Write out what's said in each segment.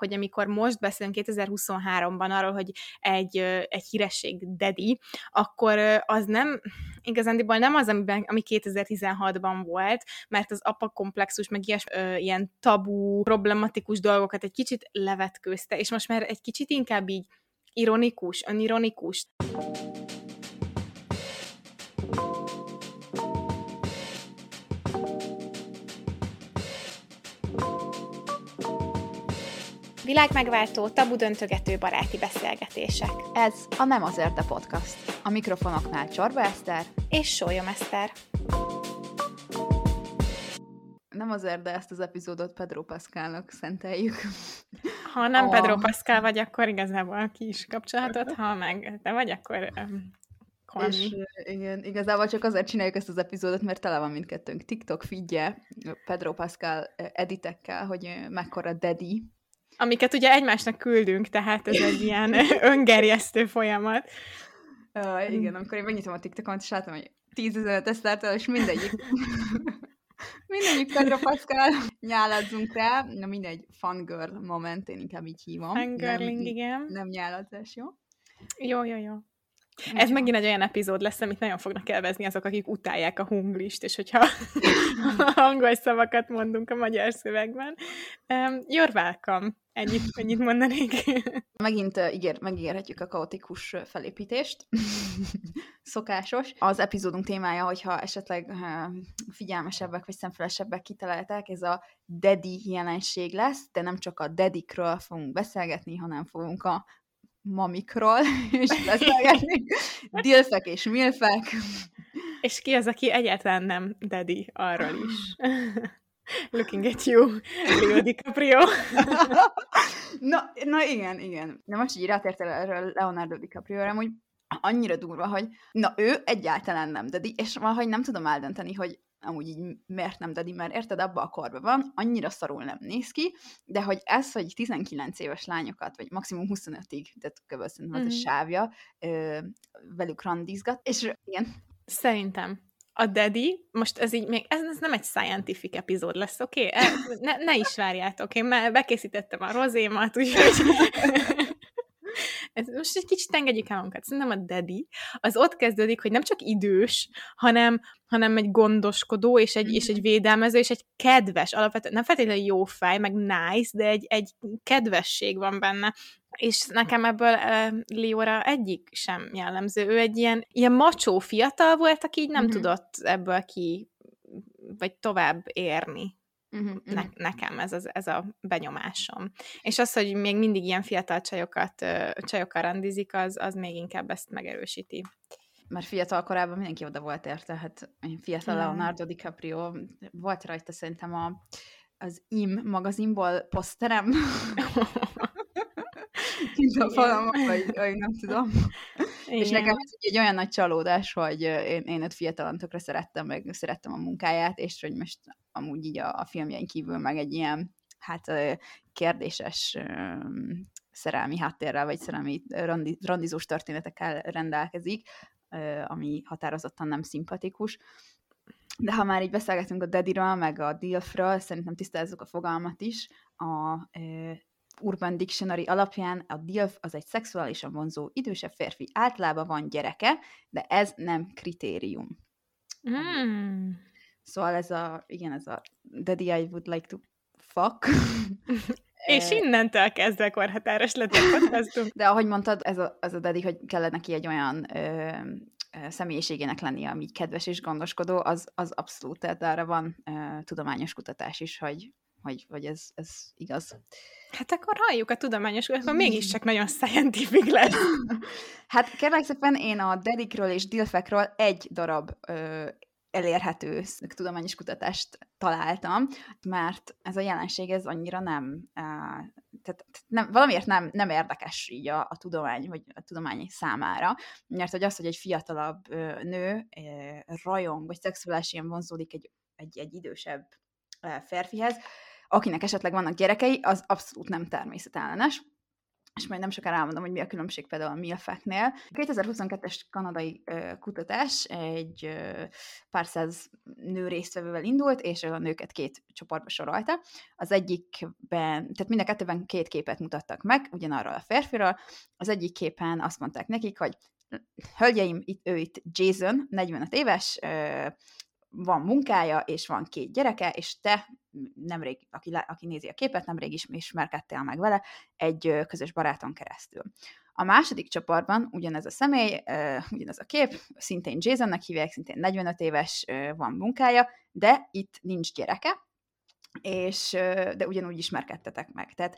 hogy amikor most beszélünk 2023-ban arról, hogy egy, egy híresség dedi, akkor az nem, igazándiból nem az, amiben, ami 2016-ban volt, mert az apa komplexus, meg ilyes, ö, ilyen tabu, problematikus dolgokat egy kicsit levetkőzte, és most már egy kicsit inkább így ironikus, önironikus. Világmegváltó, tabu döntögető baráti beszélgetések. Ez a Nem azért a podcast. A mikrofonoknál Csorba Eszter és Sólyom Eszter. Nem azért, de ezt az epizódot Pedro Pascalnak szenteljük. Ha nem oh. Pedro Pascal vagy, akkor igazából ki is kapcsolhatod, ha meg te vagy, akkor és igen, igazából csak azért csináljuk ezt az epizódot, mert tele van mindkettőnk TikTok feedje Pedro Pascal editekkel, hogy mekkora daddy, amiket ugye egymásnak küldünk, tehát ez egy ilyen öngerjesztő folyamat. Uh, igen, amikor én megnyitom a TikTokot, és látom, hogy tízezer teszteltel, és mindegyik mindegyik Pedro Pascal nyáladzunk rá, na mindegy, fangirl moment, én inkább így hívom. Fangirling, nem, igen. Nem nyáladzás, jó? Jó, jó, jó. Ez megint egy olyan epizód lesz, amit nagyon fognak elvezni azok, akik utálják a hunglist, és hogyha angol szavakat mondunk a magyar szövegben. Um, you're welcome. Ennyit, ennyit mondanék. Megint uh, ígér, megígérhetjük a kaotikus felépítést. Szokásos. Az epizódunk témája, hogyha esetleg uh, figyelmesebbek vagy szemfelesebbek kitalálták, ez a daddy jelenség lesz, de nem csak a dedikről fogunk beszélgetni, hanem fogunk a mamikról és beszélgetni. Dilfek és milfek. És ki az, aki egyáltalán nem daddy arról is. Looking at you, Leo DiCaprio. na, na igen, igen. De most így rátértél erről Leonardo DiCaprio-ra, hogy annyira durva, hogy na ő egyáltalán nem dadi, és valahogy nem tudom eldönteni, hogy amúgy így miért nem dadi, mert érted, abba a korba van, annyira szarul nem néz ki, de hogy ez, hogy 19 éves lányokat, vagy maximum 25-ig, tehát kb. szerintem mm-hmm. az a mhm. sávja, ö, velük randizgat, és igen. Szerintem a Daddy, most ez így még, ez, ez nem egy scientific epizód lesz, oké? Okay? Ne, ne is várjátok, én már bekészítettem a rozémat, úgyhogy ez most egy kicsit engedjük el magunkat. Szerintem a daddy az ott kezdődik, hogy nem csak idős, hanem, hanem egy gondoskodó, és egy, és egy védelmező, és egy kedves, alapvetően nem feltétlenül jó fej, meg nice, de egy, egy kedvesség van benne. És nekem ebből uh, Liora egyik sem jellemző. Ő egy ilyen, ilyen macsó fiatal volt, aki így nem mm-hmm. tudott ebből ki vagy tovább érni. Uh-huh, ne, nekem ez, az, ez a benyomásom. És az, hogy még mindig ilyen fiatal csajokat, csajokkal rendizik, az, az még inkább ezt megerősíti. Mert fiatal korában mindenki oda volt érte, hát fiatal. Leonardo DiCaprio, volt rajta szerintem a, az IM magazinból poszterem. Kint a falamon, vagy, vagy nem tudom. Igen. És nekem ez egy olyan nagy csalódás, hogy én, én őt fiatalon tökre szerettem, meg szerettem a munkáját, és hogy most amúgy így a, a filmjein kívül meg egy ilyen, hát kérdéses szerelmi háttérrel, vagy szerelmi randi, randizós történetekkel rendelkezik, ami határozottan nem szimpatikus. De ha már így beszélgetünk a Dediről, meg a Dilfről, szerintem tisztázzuk a fogalmat is. A Urban Dictionary alapján a DILF az egy szexuálisan vonzó idősebb férfi. Általában van gyereke, de ez nem kritérium. Mm. Szóval ez a, igen, ez a daddy I would like to fuck. És innentől kezdve korhatáros lett a podcastunk. De ahogy mondtad, ez a, ez a daddy, hogy kellene neki egy olyan ö, személyiségének lennie, ami kedves és gondoskodó, az, az abszolút, tehát arra van ö, tudományos kutatás is, hogy hogy, hogy ez, ez igaz. Hát akkor halljuk a tudományos, akkor mégiscsak nagyon scientific lesz. hát kérlek szépen én a dedikről és dilfekről egy darab ö, elérhető tudományos kutatást találtam, mert ez a jelenség ez annyira nem, tehát nem, valamiért nem, nem érdekes így a, a tudomány, vagy a tudomány számára, mert hogy az, hogy egy fiatalabb nő rajong, vagy szexuálisan vonzódik egy, egy, egy idősebb férfihez, akinek esetleg vannak gyerekei, az abszolút nem természetellenes. És majd nem sokára elmondom, hogy mi a különbség például a milfeknél. 2022-es kanadai ö, kutatás egy ö, pár száz nő résztvevővel indult, és a nőket két csoportba sorolta. Az egyikben, tehát mind a kettőben két képet mutattak meg, ugyanarról a férfiról. Az egyik képen azt mondták nekik, hogy hölgyeim, itt, ő itt Jason, 45 éves, ö, van munkája, és van két gyereke, és te nemrég, aki, aki nézi a képet, nemrég is ismerkedtél meg vele egy közös baráton keresztül. A második csoportban ugyanez a személy, ugyanez a kép, szintén Jasonnek hívják, szintén 45 éves, van munkája, de itt nincs gyereke, és, de ugyanúgy ismerkedtetek meg. Tehát,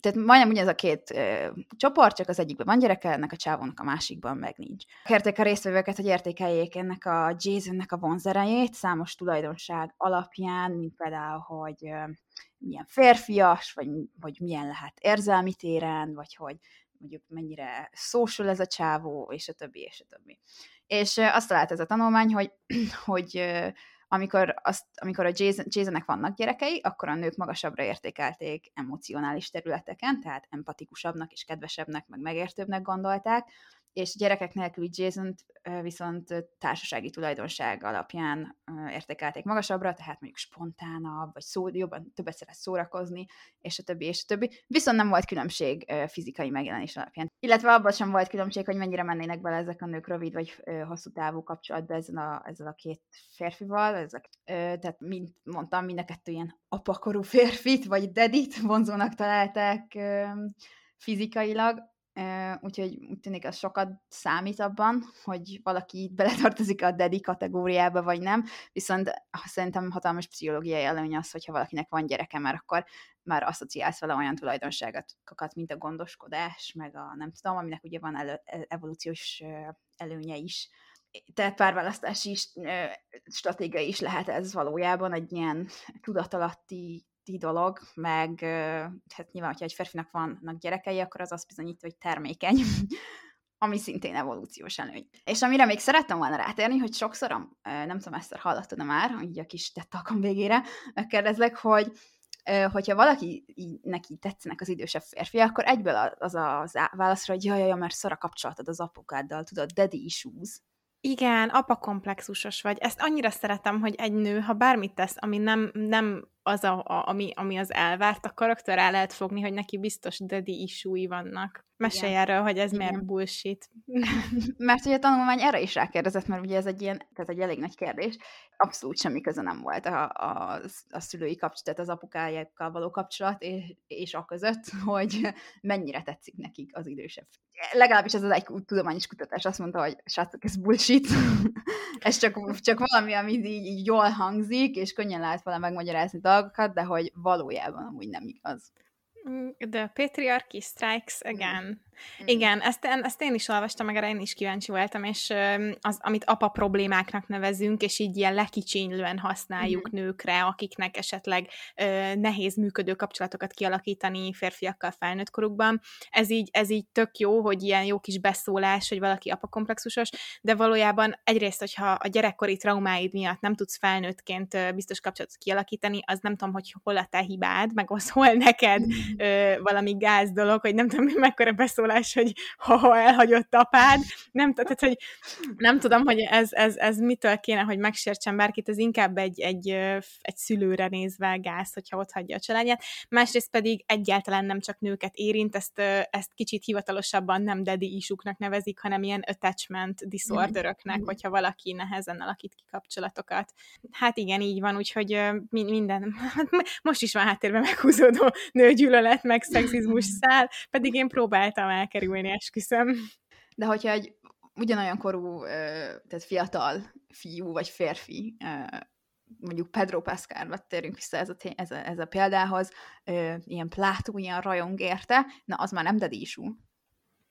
tehát majdnem ugyanez a két ö, csoport, csak az egyikben van gyereke, ennek a csávónak a másikban meg nincs. Kérték a résztvevőket, hogy értékeljék ennek a Jasonnek a vonzerejét számos tulajdonság alapján, mint például, hogy ö, milyen férfias, vagy, vagy milyen lehet érzelmi téren, vagy hogy mondjuk mennyire social ez a csávó, és a többi, és a többi. És azt talált ez a tanulmány, hogy, hogy amikor, azt, amikor a Jason, Jasonnek vannak gyerekei, akkor a nők magasabbra értékelték emocionális területeken, tehát empatikusabbnak és kedvesebbnek, meg megértőbbnek gondolták, és gyerekek nélküli jason viszont társasági tulajdonság alapján értékelték magasabbra, tehát mondjuk spontánabb, vagy szó, jobban többet szeret szórakozni, és a többi, és a többi. Viszont nem volt különbség fizikai megjelenés alapján. Illetve abban sem volt különbség, hogy mennyire mennének bele ezek a nők rövid vagy hosszú távú kapcsolatba ezzel a, ezzel a két férfival. Ezek, tehát, mint mondtam, mind a kettő ilyen apakorú férfit, vagy dedit vonzónak találták fizikailag, úgyhogy úgy tűnik, az sokat számít abban, hogy valaki beletartozik a dedi kategóriába, vagy nem, viszont szerintem hatalmas pszichológiai előny az, hogyha valakinek van gyereke, mert akkor már asszociálsz vele olyan tulajdonságokat, mint a gondoskodás, meg a nem tudom, aminek ugye van elő, e, evolúciós előnye is. Tehát párválasztási stratégia is lehet ez valójában, egy ilyen tudatalatti dolog, meg hát nyilván, hogyha egy férfinak vannak gyerekei, akkor az azt bizonyítja, hogy termékeny, ami szintén evolúciós előny. És amire még szerettem volna rátérni, hogy sokszor, nem tudom, ezt hallottad már, így a kis tettalkom végére, megkérdezlek, hogy hogyha valaki neki tetszenek az idősebb férfi, akkor egyből az az válaszra, hogy jaj, jaj, mert szar a kapcsolatod az apukáddal, tudod, daddy issues. Igen, apa komplexusos vagy. Ezt annyira szeretem, hogy egy nő, ha bármit tesz, ami nem, nem az, a, a, ami, ami az elvárt, a karakter el lehet fogni, hogy neki biztos daddy issue vannak. Mesélj Igen. erről, hogy ez Igen. miért bullshit. mert ugye a tanulmány erre is rákérdezett, mert ugye ez egy ilyen, tehát egy elég nagy kérdés. Abszolút semmi köze nem volt a, a, a szülői kapcsolat, az apukájákkal való kapcsolat és, és a között, hogy mennyire tetszik nekik az idősebb. Legalábbis ez az egy tudományos kutatás azt mondta, hogy srácok, ez bullshit. ez csak, csak valami, ami így, így jól hangzik, és könnyen lehet vele megmagyarázni dolgokat, de hogy valójában amúgy nem igaz. The Patriarchy Strikes Again. Mm. Igen, ezt, ezt én is olvastam, meg erre én is kíváncsi voltam, és az, amit apa problémáknak nevezünk, és így ilyen lekicsinylően használjuk mm. nőkre, akiknek esetleg ö, nehéz működő kapcsolatokat kialakítani férfiakkal felnőtt korukban. Ez így, ez így tök jó, hogy ilyen jó kis beszólás, hogy valaki apa komplexusos, de valójában egyrészt, hogyha a gyerekkori traumáid miatt nem tudsz felnőttként biztos kapcsolatot kialakítani, az nem tudom, hogy hol a te hibád, meg az hol neked mm. ö, valami gáz dolog, hogy nem tudom, mekkora beszólás megszólalás, hogy ha elhagyott apád. Nem, tehát, hogy nem tudom, hogy ez, ez, ez mitől kéne, hogy megsértsen bárkit, ez inkább egy, egy, egy szülőre nézve gáz, hogyha ott hagyja a családját. Másrészt pedig egyáltalán nem csak nőket érint, ezt, ezt kicsit hivatalosabban nem daddy isuknak nevezik, hanem ilyen attachment disorderöknek, mm. hogyha valaki nehezen alakít ki kapcsolatokat. Hát igen, így van, úgyhogy minden, most is van háttérben meghúzódó nőgyűlölet, meg szexizmus szál, pedig én próbáltam el elkerülni, esküszöm. De hogyha egy ugyanolyan korú, tehát fiatal fiú vagy férfi, mondjuk Pedro Pascalra térünk vissza ez a, ez a, ez a példához, ilyen plátó, ilyen rajong érte, na az már nem dedísú.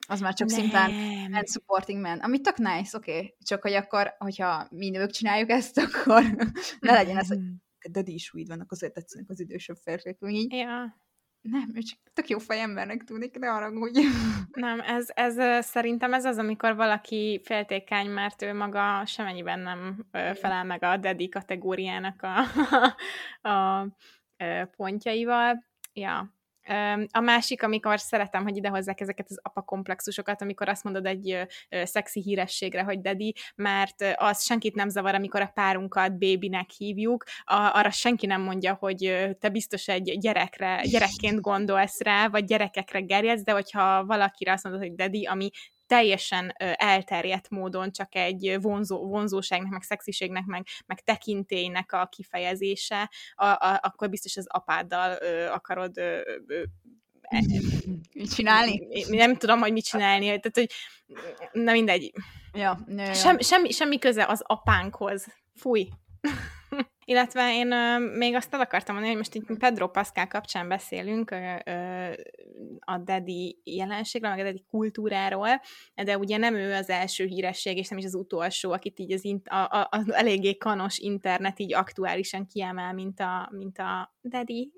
Az már csak nem. szimplán supporting man, ami tök nice, oké, okay. csak hogy akkor, hogyha mi nők csináljuk ezt, akkor ne legyen ez, hogy dedísúid vannak, azért tetszenek az idősebb férfiak, így. Ja. Nem, ő csak tök jó fejembernek tűnik, de arra úgy. Nem, ez, ez szerintem ez az, amikor valaki féltékeny, mert ő maga semennyiben nem felel meg a dedi kategóriának a, a, a pontjaival. Ja, A másik, amikor szeretem, hogy idehozzák ezeket az apa komplexusokat, amikor azt mondod egy szexi hírességre, hogy dedi, mert az senkit nem zavar, amikor a párunkat bébinek hívjuk, arra senki nem mondja, hogy te biztos egy gyerekre, gyerekként gondolsz rá, vagy gyerekekre gerjedsz, de hogyha valakire azt mondod, hogy dedi, ami teljesen elterjedt módon csak egy vonzó, vonzóságnak, meg szexiségnek, meg, meg tekintélynek a kifejezése, a, a, akkor biztos az apáddal ö, akarod ö, ö, e, mit csinálni? Nem tudom, hogy mit csinálni. Tehát, hogy na mindegy. Ja, ja, ja. Sem, semmi, semmi köze az apánkhoz. Fúj. Illetve én ö, még azt el akartam mondani, hogy most itt Pedro Pascal kapcsán beszélünk ö, ö, a Daddy jelenségről, meg a Daddy kultúráról, de ugye nem ő az első híresség, és nem is az utolsó, akit így az, in- a, a, az eléggé kanos internet így aktuálisan kiemel, mint a, mint a Daddy,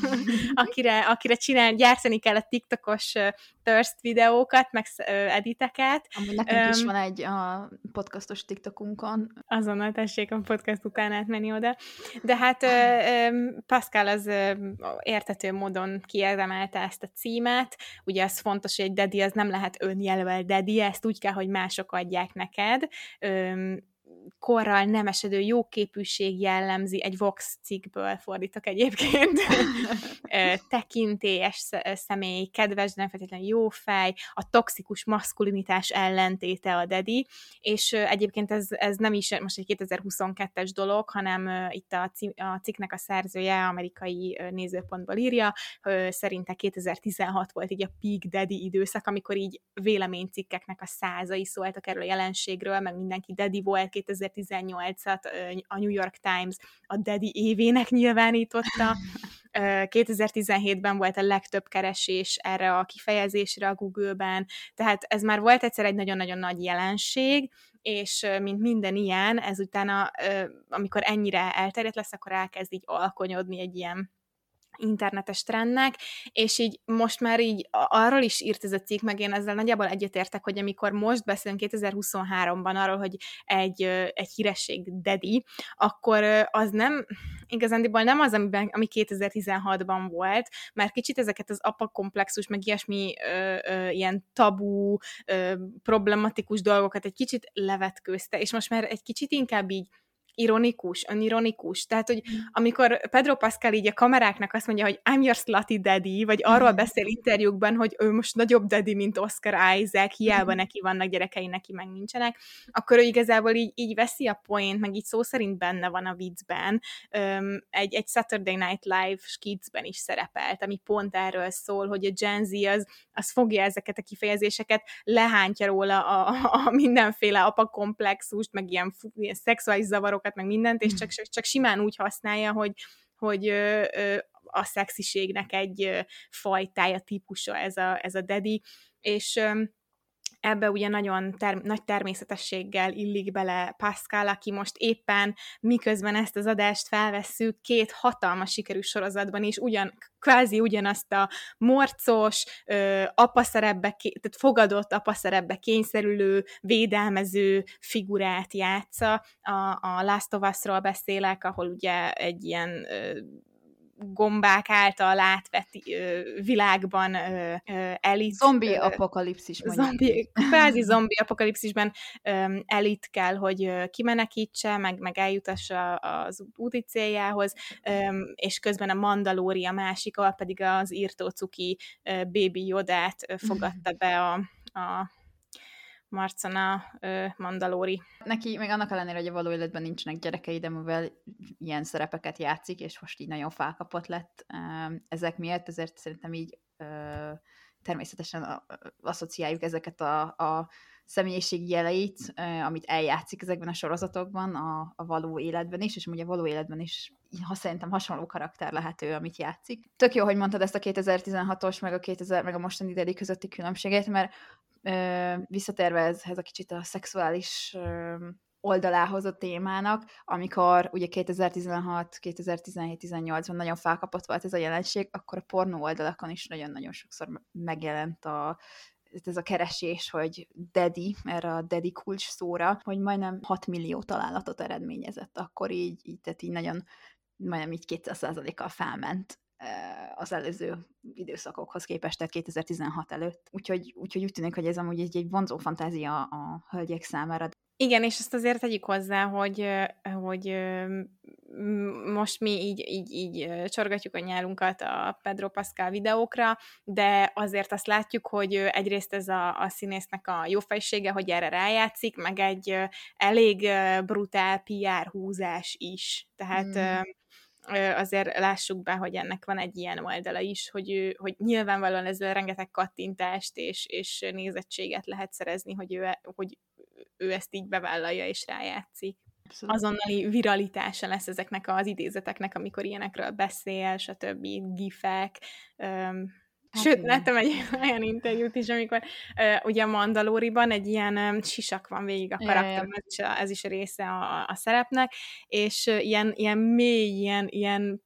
akire, akire csinál, gyártani kell a TikTokos thirst videókat, meg editeket. Amúgy nekünk um, is van egy a podcastos TikTokunkon. Azonnal tessék a podcast után átmenni oda. De hát Pascal az értető módon kiérdemelte ezt a címet. Ugye az fontos, hogy egy daddy az nem lehet önjelölt daddy, ezt úgy kell, hogy mások adják neked korral nem esedő jóképűség jellemzi, egy Vox cikkből fordítok egyébként, tekintélyes személy, kedves, nem feltétlenül jó fej, a toxikus maszkulinitás ellentéte a dedi, és egyébként ez, ez nem is most egy 2022-es dolog, hanem itt a, a cikknek a szerzője amerikai nézőpontból írja, szerinte 2016 volt így a peak dedi időszak, amikor így véleménycikkeknek a százai szóltak erről a jelenségről, meg mindenki dedi volt 2018-at a New York Times a Daddy évének nyilvánította. 2017-ben volt a legtöbb keresés erre a kifejezésre a Google-ben, tehát ez már volt egyszer egy nagyon-nagyon nagy jelenség, és mint minden ilyen, ezután, amikor ennyire elterjedt lesz, akkor elkezd így alkonyodni egy ilyen internetes trendnek, és így most már így arról is írt ez a cikk, meg én ezzel nagyjából egyetértek, hogy amikor most beszélünk 2023-ban arról, hogy egy, egy híresség dedi, akkor az nem, igazándiból nem az, amiben, ami 2016-ban volt, mert kicsit ezeket az apakomplexus, meg ilyesmi ö, ö, ilyen tabú, ö, problematikus dolgokat egy kicsit levetkőzte, és most már egy kicsit inkább így ironikus, önironikus. Tehát, hogy mm. amikor Pedro Pascal így a kameráknak azt mondja, hogy I'm your slutty daddy, vagy arról mm. beszél interjúkban, hogy ő most nagyobb daddy, mint Oscar Isaac, hiába mm. neki vannak gyerekei, neki meg nincsenek, akkor ő igazából így, így veszi a point, meg így szó szerint benne van a viccben. Um, egy, egy Saturday Night Live skitsben is szerepelt, ami pont erről szól, hogy a Gen Z az, az fogja ezeket a kifejezéseket, lehántja róla a, a, a mindenféle apakomplexust, meg ilyen, ilyen szexuális zavarokat, meg mindent, és csak, csak simán úgy használja, hogy, hogy a szexiségnek egy fajtája, típusa ez a, ez a dedi, és ebbe ugye nagyon ter- nagy természetességgel illik bele Pascal, aki most éppen miközben ezt az adást felvesszük, két hatalmas sikerű sorozatban is ugyan, kvázi ugyanazt a morcos, ö, apaszerebbe, tehát fogadott apaszerebbe kényszerülő, védelmező figurát játsza. A, a Last of Us-ról beszélek, ahol ugye egy ilyen ö, gombák által átvett ö, világban ö, ö, elit... Zombi apokalipszis mondjuk. Zombi, kvázi zombi apokalipszisben ö, elit kell, hogy kimenekítse, meg, meg eljutassa az úti céljához, ö, és közben a Mandalóri a másik, ahol pedig az írtó cuki ö, Baby Jodát fogadta be a, a Marcana ö, Mandalóri. Neki még annak ellenére, hogy a való életben nincsenek gyerekei, de mivel ilyen szerepeket játszik, és most így nagyon felkapott lett ezek miatt, ezért szerintem így természetesen asszociáljuk ezeket a, a személyiségi jeleit, amit eljátszik ezekben a sorozatokban, a, a való életben is, és ugye való életben is ha szerintem hasonló karakter lehető, amit játszik. Tök jó, hogy mondtad ezt a 2016-os, meg a 2000, meg a mostani idei közötti különbséget, mert ö, visszatérve ezhez a kicsit a szexuális ö, oldalához a témának, amikor ugye 2016, 2017, 18-ban nagyon felkapott volt ez a jelenség, akkor a pornó oldalakon is nagyon-nagyon sokszor megjelent a ez a keresés, hogy daddy, erre a daddy kulcs szóra, hogy majdnem 6 millió találatot eredményezett, akkor így, így tehát így nagyon, majdnem így 200%-kal felment az előző időszakokhoz képest, tehát 2016 előtt. Úgyhogy, úgyhogy úgy tűnik, hogy ez amúgy egy, egy vonzó fantázia a hölgyek számára. Igen, és ezt azért tegyük hozzá, hogy, hogy most mi így, így, így csorgatjuk a nyálunkat a Pedro Pascal videókra, de azért azt látjuk, hogy egyrészt ez a, a színésznek a jófejsége, hogy erre rájátszik, meg egy elég brutál PR húzás is. Tehát mm azért lássuk be, hogy ennek van egy ilyen oldala is, hogy, ő, hogy nyilvánvalóan ezzel rengeteg kattintást és, és nézettséget lehet szerezni, hogy ő, hogy ő ezt így bevállalja és rájátszik. Abszolút. Azonnali viralitása lesz ezeknek az idézeteknek, amikor ilyenekről beszél, stb. gifek, Hát Sőt, igen. láttam egy olyan interjút is, amikor uh, ugye a Mandalóriban egy ilyen um, sisak van végig a karakter, ez, is a, ez is a része a, a szerepnek, és uh, ilyen, ilyen mély, ilyen, ilyen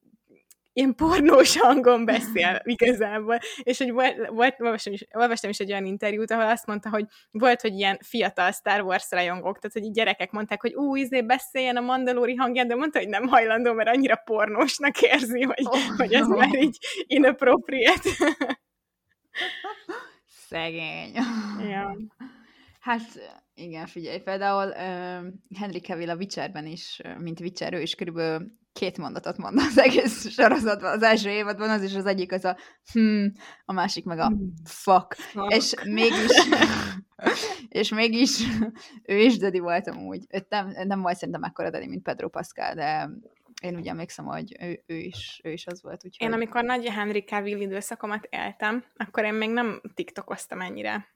ilyen pornós hangon beszél igazából, és hogy volt, volt olvastam, is, olvastam is egy olyan interjút, ahol azt mondta, hogy volt, hogy ilyen fiatal Star Wars rajongók, tehát hogy gyerekek mondták, hogy ú, izé beszéljen a mandalóri hangján, de mondta, hogy nem hajlandó, mert annyira pornósnak érzi, hogy, oh, hogy ez no. már így inappropriate. Szegény. Ja. Hát igen, figyelj, például uh, Henry Cavill a Witcherben is, mint Witcher, ő is körülbelül két mondatot mond az egész sorozatban. Az első évadban az is az egyik az a hmm, a másik meg a hmm. fuck. fuck. És mégis és mégis ő is Dadi volt amúgy. Ő nem, nem volt szerintem ekkora Dadi, mint Pedro Pascal, de én ugye emlékszem, hogy ő, ő, is, ő is az volt. Úgyhogy... Én amikor nagy Henry Cavill időszakomat éltem, akkor én még nem tiktokoztam ennyire.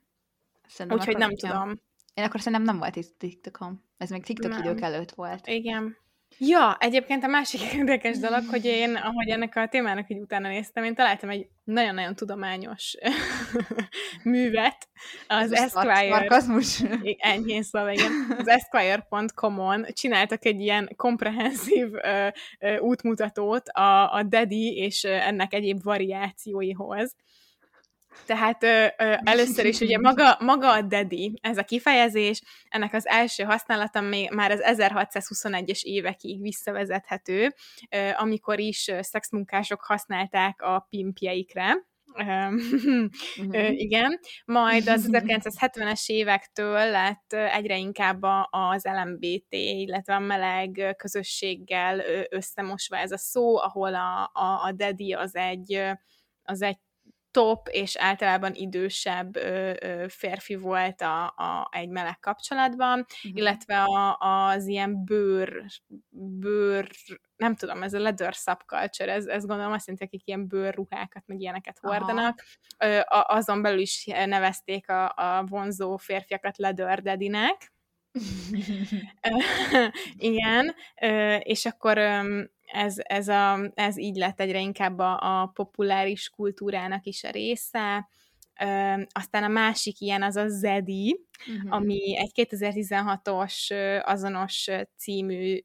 Úgyhogy nem tudom. Én akkor szerintem nem volt itt TikTokom. Ez még TikTok nem. idők előtt volt. Igen. Ja, egyébként a másik érdekes dolog, hogy én, ahogy ennek a témának így utána néztem, én találtam egy nagyon-nagyon tudományos művet, az Esquire... Markazmus. Enyhén szóval, igen. Az Esquire.com-on csináltak egy ilyen komprehenzív uh, útmutatót a, a Daddy és ennek egyéb variációihoz. Tehát ö, ö, először is ugye maga, maga a dedi, ez a kifejezés, ennek az első használata még már az 1621-es évekig visszavezethető, ö, amikor is szexmunkások használták a pimpjeikre, uh-huh. igen, majd az 1970-es évektől lett egyre inkább az LMBT, illetve a meleg közösséggel összemosva ez a szó, ahol a, a, a daddy az egy az egy top és általában idősebb ö, ö, férfi volt a, a, egy meleg kapcsolatban, uh-huh. illetve a, az ilyen bőr, bőr, nem tudom, ez a leather subculture, ez, ez gondolom azt jelenti, akik ilyen bőrruhákat, meg ilyeneket hordanak. Ö, a, azon belül is nevezték a, a vonzó férfiakat leather daddy-nek. Igen, és akkor ez, ez, a, ez így lett egyre inkább a, a populáris kultúrának is a része. Ö, aztán a másik ilyen az a Zedi, uh-huh. ami egy 2016-os azonos című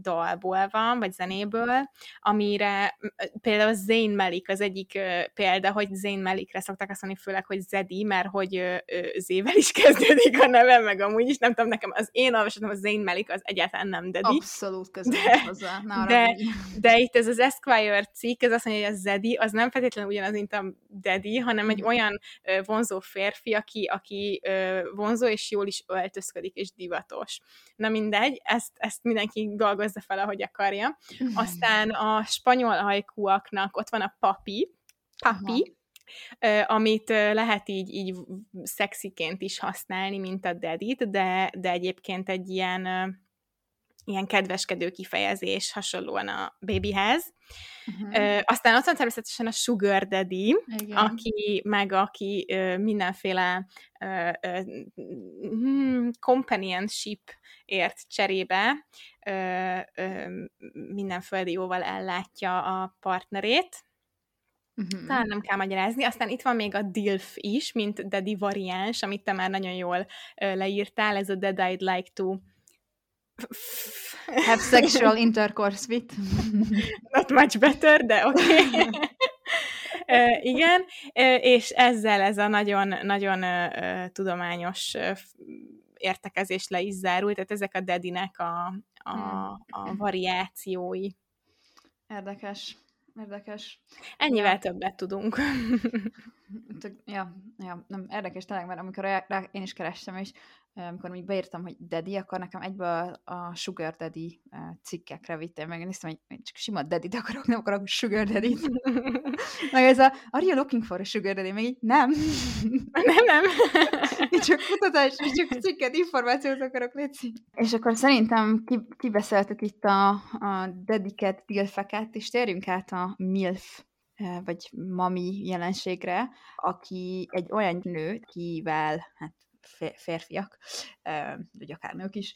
dalból van, vagy zenéből, amire például Zayn Malik az egyik példa, hogy Zayn Malikre szokták azt mondani főleg, hogy Zedi, mert hogy zével is kezdődik a neve, meg amúgy is, nem tudom, nekem az én olvasatom, a Zayn Malik az egyáltalán nem Dedi. Abszolút közben de, hozzá. Na, de, de itt ez az Esquire cikk, ez azt mondja, hogy a Zedi, az nem feltétlenül ugyanaz, mint a Dedi, hanem egy mhm. olyan vonzó férfi, aki, aki ö, vonzó, és jól is öltözködik, és divatos. Na mindegy, ezt, ezt mindenki dolgozza fel, ahogy akarja. Aztán a spanyol ajkúaknak ott van a papi, papi, Aha. amit lehet így, így szexiként is használni, mint a dedit, de, de egyébként egy ilyen ilyen kedveskedő kifejezés hasonlóan a babyhez. Uh-huh. Ö, aztán ott van természetesen a sugar daddy, Igen. aki meg aki ö, mindenféle ö, ö, hmm, companionship ért cserébe ö, ö, minden földi jóval ellátja a partnerét, Uh-huh. Talán nem kell magyarázni. Aztán itt van még a DILF is, mint Daddy variáns, amit te már nagyon jól ö, leírtál, ez a Dead I'd Like to Have sexual intercourse with. Not much better, de oké. Okay. uh, igen, uh, és ezzel ez a nagyon-nagyon uh, tudományos értekezés le is zárult, tehát ezek a dedinek a, a, hmm. a variációi. Érdekes. Érdekes. Ennyivel ja. többet tudunk. ja, ja, nem, érdekes tényleg, mert amikor rá, én is kerestem, és amikor még beírtam, hogy daddy, akkor nekem egyből a Sugar Daddy cikkekre vittél meg. Néztem, hogy csak sima daddy akarok, nem akarok Sugar daddy meg ez a, are you looking for a Sugar Daddy? Még így, nem. nem, nem. én csak kutatás, és csak cikket, információt akarok, létszik. És akkor szerintem kibeszéltük itt a, a dediket, dilfeket, és térjünk át a MILF vagy mami jelenségre, aki egy olyan nő, kivel hát férfiak, vagy akár nők is,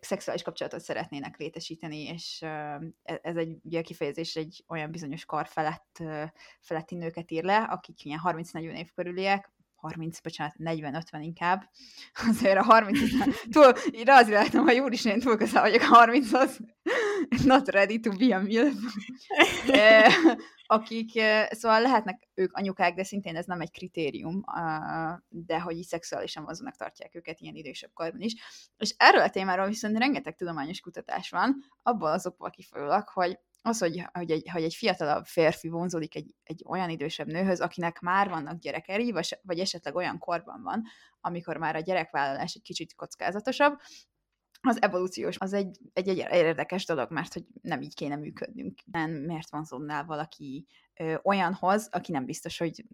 szexuális kapcsolatot szeretnének létesíteni, és ez egy ugye kifejezés egy olyan bizonyos kar felett, feletti nőket ír le, akik ilyen 30-40 év körüliek, 30, bocsánat, 40-50 inkább. Azért a 30 túl, én az láttam, hogy úristen, én túl közel vagyok a 30-hoz. Not ready to be a milf akik, szóval lehetnek ők anyukák, de szintén ez nem egy kritérium, de hogy így szexuálisan vonzónak tartják őket ilyen idősebb korban is. És erről a témáról viszont rengeteg tudományos kutatás van, abból azokból kifolyólag, hogy az, hogy, hogy, egy, hogy egy fiatalabb férfi vonzódik egy, egy olyan idősebb nőhöz, akinek már vannak gyerekei, vagy, vagy esetleg olyan korban van, amikor már a gyerekvállalás egy kicsit kockázatosabb, az evolúciós, az egy, egy, egy érdekes dolog, mert hogy nem így kéne működnünk. Miért van zonnál valaki ö, olyanhoz, aki nem biztos, hogy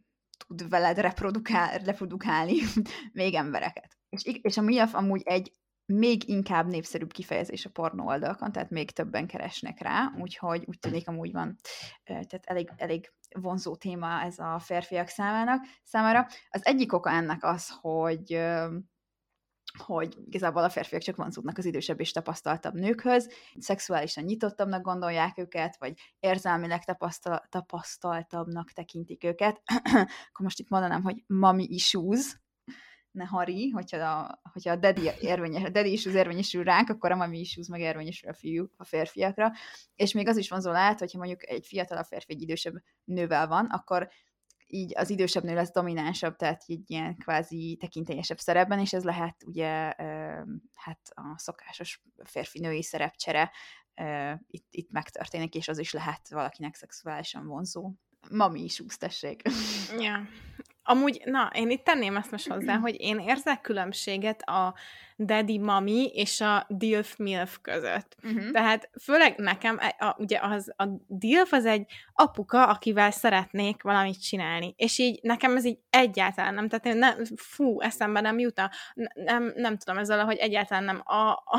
tud veled reprodukál, reprodukálni még embereket. És, és a MILF amúgy egy még inkább népszerűbb kifejezés a pornó oldalakon, tehát még többen keresnek rá, úgyhogy úgy tűnik amúgy van, tehát elég, elég vonzó téma ez a férfiak számának, számára. Az egyik oka ennek az, hogy hogy igazából a férfiak csak vonzódnak az idősebb és tapasztaltabb nőkhöz, szexuálisan nyitottabbnak gondolják őket, vagy érzelmileg tapasztal- tapasztaltabbnak tekintik őket. Akkor most itt mondanám, hogy mami issues, ne hari, hogyha a, hogyha a daddy, érvényes, a daddy issues érvényesül ránk, akkor a mami issues meg érvényesül a fiú, a férfiakra. És még az is vonzó lehet, hogyha mondjuk egy fiatal a férfi egy idősebb nővel van, akkor így az idősebb nő lesz dominánsabb, tehát így ilyen kvázi tekintélyesebb szerepben, és ez lehet ugye hát a szokásos férfi-női szerepcsere itt, itt megtörténik, és az is lehet valakinek szexuálisan vonzó. Mami is úsztessék. Ja. Amúgy, na, én itt tenném ezt most hozzá, hogy én érzek különbséget a daddy mami és a dilf milf között. Uh-huh. Tehát főleg nekem, a, a, ugye az, a dilf az egy apuka, akivel szeretnék valamit csinálni. És így nekem ez így egyáltalán nem, tehát én nem, fú, eszembe nem jut a, nem, nem tudom, ezzel, hogy egyáltalán nem a, a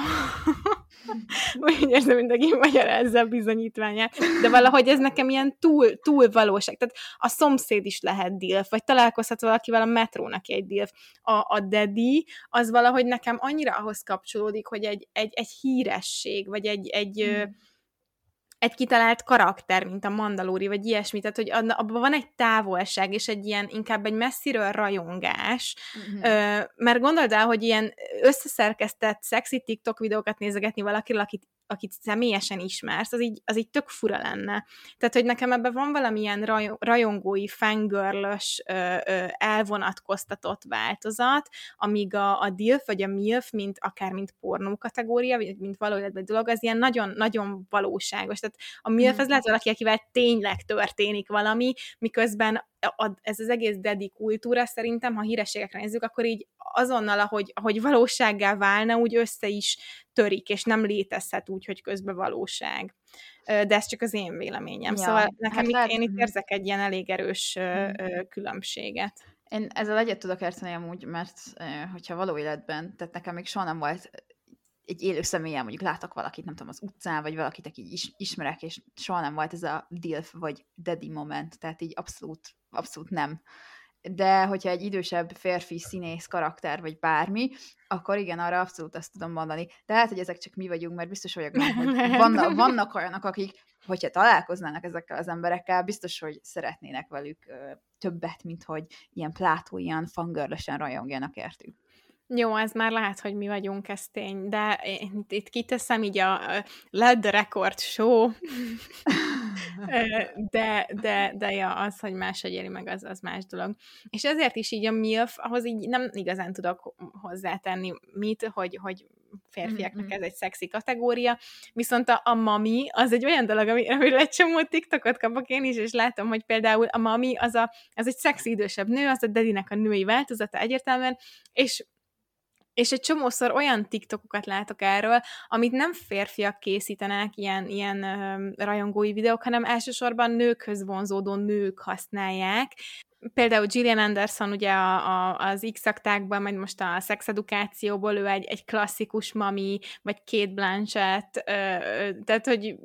úgy érzem, mindenki magyarázza a bizonyítványát, de valahogy ez nekem ilyen túl, túl valóság. Tehát a szomszéd is lehet dilf, vagy találkozhat valakivel a metrónak egy dilf. A, a daddy, az valahogy nekem annyira ahhoz kapcsolódik, hogy egy, egy, egy híresség, vagy egy, egy, mm. egy kitalált karakter, mint a Mandalóri, vagy ilyesmi, tehát hogy abban van egy távolság, és egy ilyen, inkább egy messziről rajongás, ö, mert gondold el, hogy ilyen összeszerkesztett szexi TikTok videókat nézegetni valakiről, akit akit személyesen ismersz, az így, az így tök fura lenne. Tehát, hogy nekem ebben van valamilyen raj, rajongói, fangirlös, elvonatkoztatott változat, amíg a, a DILF vagy a MILF, mint akár mint pornó kategória, vagy mint valójában dolog, az ilyen nagyon-nagyon valóságos. Tehát a MILF az mm. lehet valaki, akivel tényleg történik valami, miközben a, ez az egész dedi kultúra szerintem, ha hírességekre nézzük, akkor így azonnal, ahogy, ahogy valósággá válna, úgy össze is törik, és nem létezhet úgy, hogy közben valóság. De ez csak az én véleményem. Ja, szóval nekem hát itt, lehet... én itt érzek egy ilyen elég erős hmm. különbséget. Én ezzel egyet tudok érteni amúgy, mert hogyha való életben, tehát nekem még soha nem volt egy élő személyen mondjuk látok valakit, nem tudom, az utcán, vagy valakit, aki is, ismerek, és soha nem volt ez a DILF vagy daddy moment, tehát így abszolút, abszolút nem. De hogyha egy idősebb férfi színész karakter, vagy bármi, akkor igen, arra abszolút azt tudom mondani. De hát, hogy ezek csak mi vagyunk, mert biztos vagyok hogy vannak, vannak olyanok, akik, hogyha találkoznának ezekkel az emberekkel, biztos, hogy szeretnének velük ö, többet, mint hogy ilyen plátóian, fangörlösen rajongjanak értük. Jó, ez már lehet, hogy mi vagyunk, ez tény, de én itt kiteszem így a Let the Record Show, de, de, de ja, az, hogy más egyéli meg, az, az más dolog. És ezért is így a MILF, ahhoz így nem igazán tudok hozzátenni mit, hogy, hogy férfiaknak mm-hmm. ez egy szexi kategória, viszont a, a mami az egy olyan dolog, ami, amiről egy csomó TikTokot kapok én is, és látom, hogy például a mami az, a, az egy szexi idősebb nő, az a Dedinek a női változata egyértelműen, és és egy csomószor olyan TikTokokat látok erről, amit nem férfiak készítenek, ilyen, ilyen ö, rajongói videók, hanem elsősorban nőkhöz vonzódó nők használják, például Gillian Anderson ugye a, a, az X-aktákban, majd most a szexedukációból ő egy, egy klasszikus mami, vagy Kate Blanchett, ö, tehát, hogy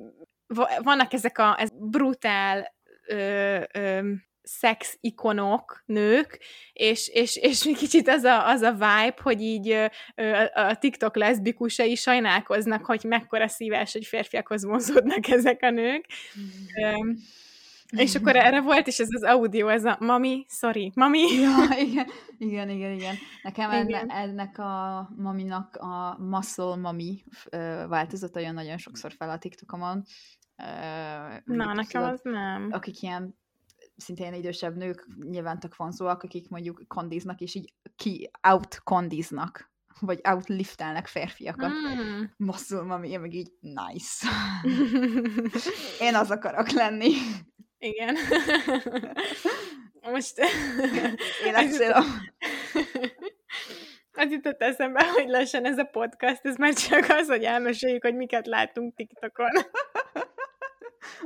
vannak ezek a ez brutál ö, ö, szex ikonok, nők, és, és, és kicsit az a, az a vibe, hogy így a TikTok leszbikusai sajnálkoznak, hogy mekkora szíves, hogy férfiakhoz vonzódnak ezek a nők. Mm. És akkor erre volt is ez az audio, ez a mami, sorry, mami. Ja, igen, igen, igen, igen. Nekem igen. ennek a maminak a muscle mami változata jön nagyon sokszor fel a TikTokomon. Na, nekem az nem. Akik ilyen szintén idősebb nők nyilván tök vonzóak, akik mondjuk kondiznak, és így ki out kondiznak vagy outliftelnek férfiakat. Mm. Muscle mami, én meg így nice. én az akarok lenni. Igen. Most... Életcélom. Az jutott eszembe, hogy lassan ez a podcast, ez már csak az, hogy elmeséljük, hogy miket látunk TikTokon.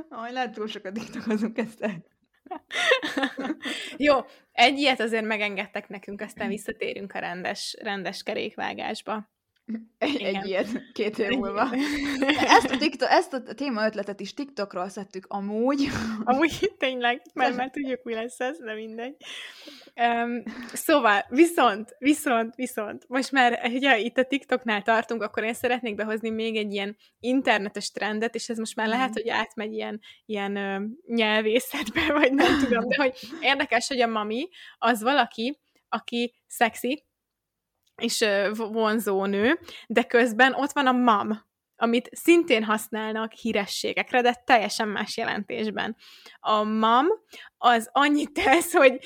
Aj, lehet túl sokat TikTokozunk ezt el. Jó, egy ilyet azért megengedtek nekünk, aztán visszatérünk a rendes, rendes kerékvágásba. Egy, egy ilyet két év múlva. Ezt a, TikTok, ezt a téma ötletet is TikTokról szedtük amúgy. Amúgy tényleg, mert már tudjuk, mi lesz ez, de mindegy. Um, szóval, viszont, viszont, viszont, most már, ugye itt a TikToknál tartunk, akkor én szeretnék behozni még egy ilyen internetes trendet, és ez most már lehet, mhm. hogy átmegy ilyen, ilyen uh, nyelvészetbe, vagy nem tudom, de hogy érdekes, hogy a mami az valaki, aki szexi, és vonzó nő, de közben ott van a mam, amit szintén használnak hírességekre, de teljesen más jelentésben. A mam az annyit tesz, hogy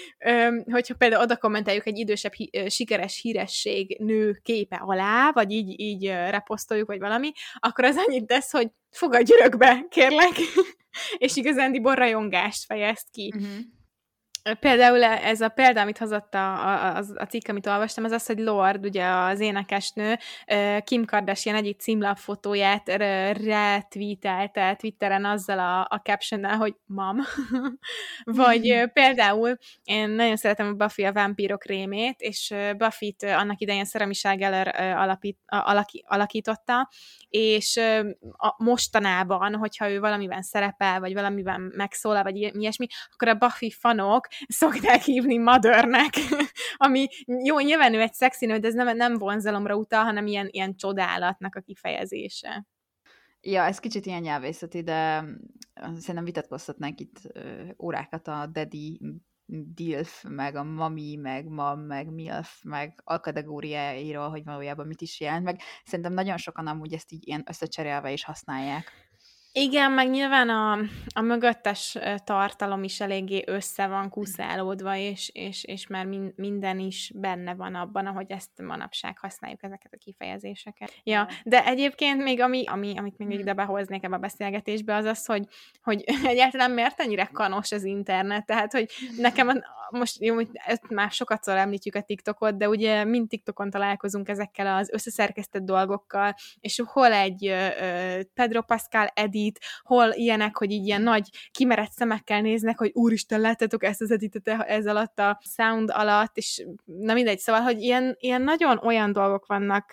hogyha például oda kommenteljük egy idősebb sikeres híresség nő képe alá, vagy így, így reposztoljuk, vagy valami, akkor az annyit tesz, hogy fogadj örökbe, kérlek, és igazándiból rajongást fejezt ki. Uh-huh. Például ez a példa, amit hozott a, a, a, cikk, amit olvastam, az az, hogy Lord, ugye az énekesnő, Kim Kardashian egyik címlapfotóját retweetelte Twitteren azzal a, a captionnel, hogy mam. Vagy például én nagyon szeretem a Buffy a vámpírok rémét, és Buffy-t annak idején Szeremi Ságeller alapít, alaki, alakította, és a, mostanában, hogyha ő valamiben szerepel, vagy valamiben megszólal, vagy ilyesmi, akkor a Buffy fanok szokták hívni mothernek, ami jó, nyilván ő egy szexi de ez nem, nem vonzalomra utal, hanem ilyen, ilyen csodálatnak a kifejezése. Ja, ez kicsit ilyen nyelvészeti, de szerintem vitatkoztatnánk itt órákat a daddy DILF, meg a mami, meg mam, meg MILF, meg alkategóriáiról, hogy valójában mit is jelent, meg szerintem nagyon sokan amúgy ezt így ilyen összecserélve is használják. Igen, meg nyilván a, a mögöttes tartalom is eléggé össze van kuszálódva, és, és, és már min, minden is benne van abban, ahogy ezt manapság használjuk ezeket a kifejezéseket. Ja, de egyébként még ami, ami amit még ide behoznék ebbe a beszélgetésbe, az az, hogy, hogy egyáltalán miért ennyire kanos az internet, tehát, hogy nekem most jó, már sokat szor említjük a TikTokot, de ugye mind TikTokon találkozunk ezekkel az összeszerkesztett dolgokkal, és hol egy Pedro Pascal edit, hol ilyenek, hogy így ilyen nagy kimerett szemekkel néznek, hogy úristen, láttátok ezt az editet ez alatt a sound alatt, és na mindegy, szóval, hogy ilyen, ilyen nagyon olyan dolgok vannak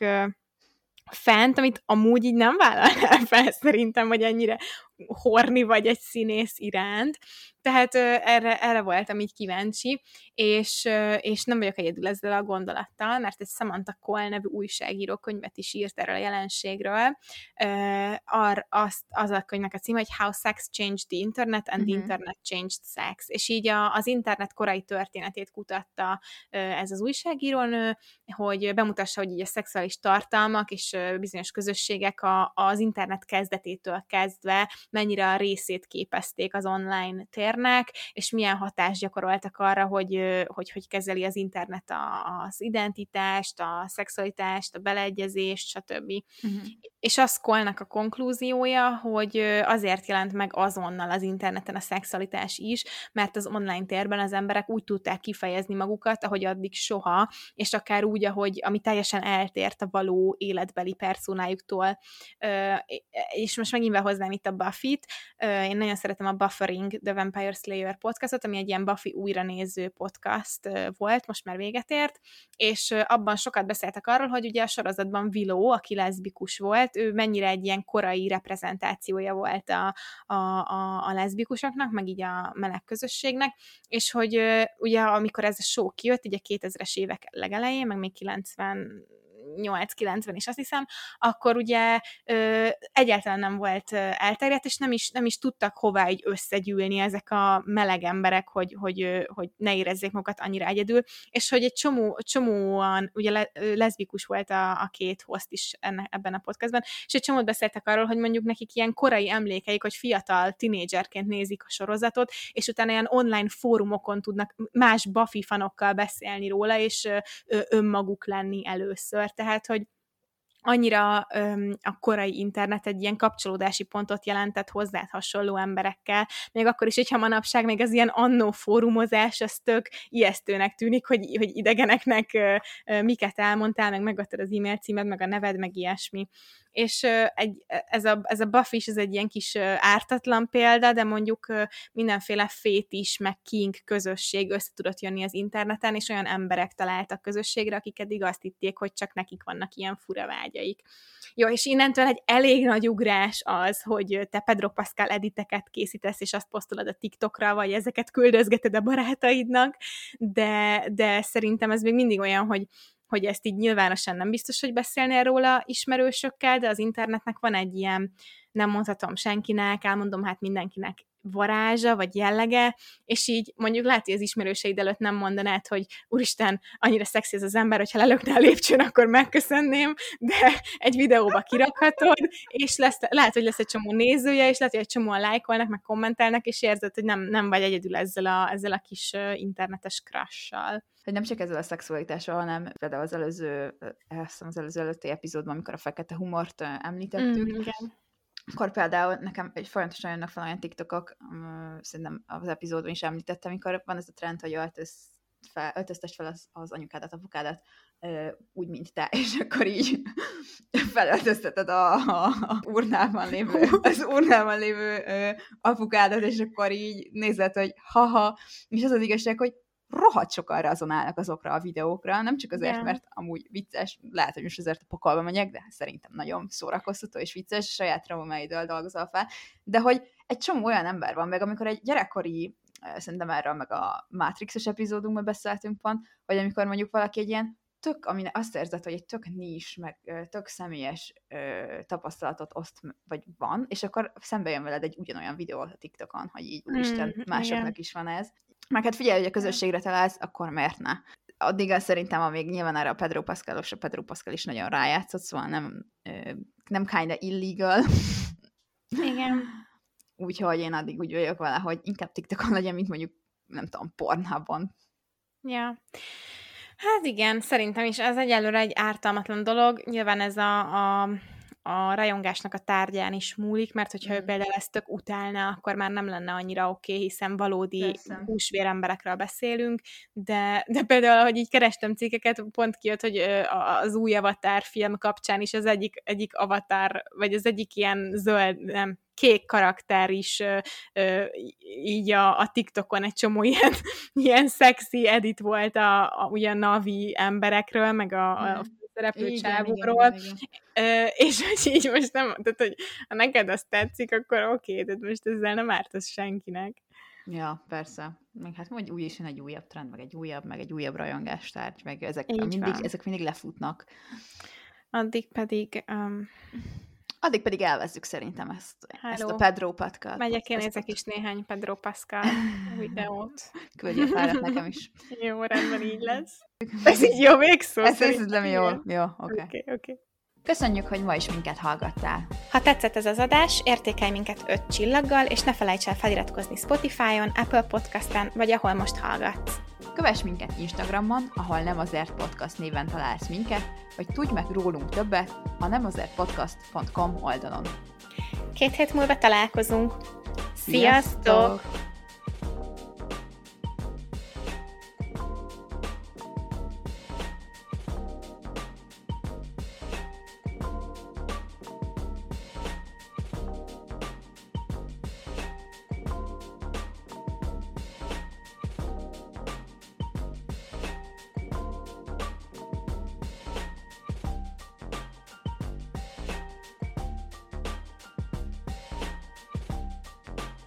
fent, amit amúgy így nem vállalnál fel szerintem, hogy ennyire horni vagy egy színész iránt, tehát erre, erre voltam így kíváncsi, és, és nem vagyok egyedül ezzel a gondolattal, mert egy Samantha Cole nevű újságíró könyvet is írt erről a jelenségről. Ar, azt, az a könyvnek a címe, hogy How Sex Changed the Internet and the mhm. Internet Changed Sex. És így a, az internet korai történetét kutatta ez az újságírónő, hogy bemutassa, hogy így a szexuális tartalmak és bizonyos közösségek a, az internet kezdetétől kezdve mennyire a részét képezték az online térnek, és milyen hatást gyakoroltak arra, hogy hogy, hogy kezeli az internet a, az identitást, a szexualitást, a beleegyezést, stb. Uh-huh. És az Kolnak a konklúziója, hogy azért jelent meg azonnal az interneten a szexualitás is, mert az online térben az emberek úgy tudták kifejezni magukat, ahogy addig soha, és akár úgy, ahogy ami teljesen eltért a való életbeli personájuktól. És most megint behoznám itt a Buffy-t. Én nagyon szeretem a Buffering The Vampire Slayer podcastot, ami egy ilyen Buffy újranéző podcast volt, most már véget ért, és abban sokat beszéltek arról, hogy ugye a sorozatban Willow, aki leszbikus volt, ő mennyire egy ilyen korai reprezentációja volt a, a, a, a leszbikusoknak, meg így a meleg közösségnek, és hogy ugye amikor ez a show kijött, ugye 2000-es évek legelején, meg még 90 8-90 is azt hiszem, akkor ugye ö, egyáltalán nem volt elterjedt, és nem is, nem is tudtak hová így összegyűlni ezek a meleg emberek, hogy, hogy, hogy ne érezzék magukat annyira egyedül, és hogy egy csomó, csomóan, ugye le, leszbikus volt a, a két host is enne, ebben a podcastban, és egy csomót beszéltek arról, hogy mondjuk nekik ilyen korai emlékeik, hogy fiatal tinédzserként nézik a sorozatot, és utána ilyen online fórumokon tudnak más Buffy fanokkal beszélni róla, és önmaguk lenni először tehát hogy annyira öm, a korai internet egy ilyen kapcsolódási pontot jelentett hozzá hasonló emberekkel, még akkor is, hogyha manapság még az ilyen annó fórumozás, az tök ijesztőnek tűnik, hogy, hogy idegeneknek ö, ö, miket elmondtál, meg megadtad az e-mail címed, meg a neved, meg ilyesmi. És egy, ez, a, ez a buff is ez egy ilyen kis ártatlan példa, de mondjuk mindenféle fét is, meg king közösség össze tudott jönni az interneten, és olyan emberek találtak közösségre, akik eddig azt hitték, hogy csak nekik vannak ilyen fura vágyaik. Jó, és innentől egy elég nagy ugrás az, hogy te Pedro Pascal editeket készítesz, és azt posztolod a TikTokra, vagy ezeket küldözgeted a barátaidnak, de, de szerintem ez még mindig olyan, hogy hogy ezt így nyilvánosan nem biztos, hogy beszélnél róla ismerősökkel, de az internetnek van egy ilyen, nem mondhatom senkinek, elmondom hát mindenkinek varázsa, vagy jellege, és így mondjuk lehet, hogy az ismerőseid előtt nem mondanád, hogy úristen, annyira szexi ez az ember, hogyha lelökne a lépcsőn, akkor megköszönném, de egy videóba kirakhatod, és lesz, lehet, hogy lesz egy csomó nézője, és lehet, hogy egy csomóan lájkolnak, meg kommentelnek, és érzed, hogy nem, nem vagy egyedül ezzel a, ezzel a kis internetes crush-sal. Hogy nem csak ezzel a szexualitással, hanem például az előző, az előző előtti epizódban, amikor a fekete humort említettük, mm, igen akkor például nekem egy folyamatosan jönnek fel olyan TikTokok, szerintem az epizódban is említettem, amikor van ez a trend, hogy öltöz fel, öltöztest fel az, az anyukádat, apukádat, úgy, mint te, és akkor így felöltözteted a, a, a urnában lévő, az urnában lévő uh, apukádat, és akkor így nézed, hogy haha, és az az igazság, hogy rohadt sokan razonálnak azokra a videókra, nem csak azért, yeah. mert amúgy vicces, lehet, hogy most azért a pokolba megyek, de szerintem nagyon szórakoztató és vicces, saját traumáidől dolgozol fel, de hogy egy csomó olyan ember van, meg amikor egy gyerekkori, szerintem erről meg a Matrixos epizódunkban beszéltünk pont, hogy amikor mondjuk valaki egy ilyen tök, ami azt érzed, hogy egy tök nis, meg tök személyes ö, tapasztalatot oszt, vagy van, és akkor szembe jön veled egy ugyanolyan videó a TikTokon, hogy így úristen, mm, másoknak igen. is van ez. Meg hát figyelj, hogy a közösségre találsz, akkor miért ne? Addig szerintem, amíg nyilván erre a Pedro Pascalos, a Pedro Pascal is nagyon rájátszott, szóval nem, nem kinda illegal. Igen. Úgyhogy én addig úgy vagyok vele, hogy inkább TikTokon legyen, mint mondjuk, nem tudom, Pornhubon. Ja. Hát igen, szerintem is ez egyelőre egy ártalmatlan dolog. Nyilván ez a, a a rajongásnak a tárgyán is múlik, mert hogyha mm. ő például ezt tök utálna, akkor már nem lenne annyira oké, okay, hiszen valódi húsvér emberekről beszélünk, de, de például, ahogy így kerestem cikkeket, pont kijött, hogy az új Avatar film kapcsán is az egyik, egyik Avatar, vagy az egyik ilyen zöld, nem, kék karakter is így a, a TikTokon egy csomó ilyen, ilyen szexi edit volt a, a, ugye a Navi emberekről, meg a, a szereplő csávokról, és hogy így most nem, tehát hogy ha neked azt tetszik, akkor oké, okay, tehát most ezzel nem ártasz senkinek. Ja, persze. Meg hát mondj új is jön egy újabb trend, meg egy újabb, meg egy újabb rajongástárgy, meg ezek mindig, ezek mindig lefutnak. Addig pedig... Um... Addig pedig elvezzük szerintem ezt, Hello. ezt a Pedro Pascal. Megyek én nézek is néhány Pedro Pascal videót. Küldjél fel nekem is. jó, rendben így lesz. Ez így jó végszó Ez, nem jó. Jó, oké. Okay. Okay, okay. Köszönjük, hogy ma is minket hallgattál. Ha tetszett ez az adás, értékelj minket 5 csillaggal, és ne felejts el feliratkozni Spotify-on, Apple Podcast-en, vagy ahol most hallgatsz. Kövess minket Instagramon, ahol nem azért podcast néven találsz minket, vagy tudj meg rólunk többet a nemazertpodcast.com oldalon. Két hét múlva találkozunk. Sziasztok! Sziasztok!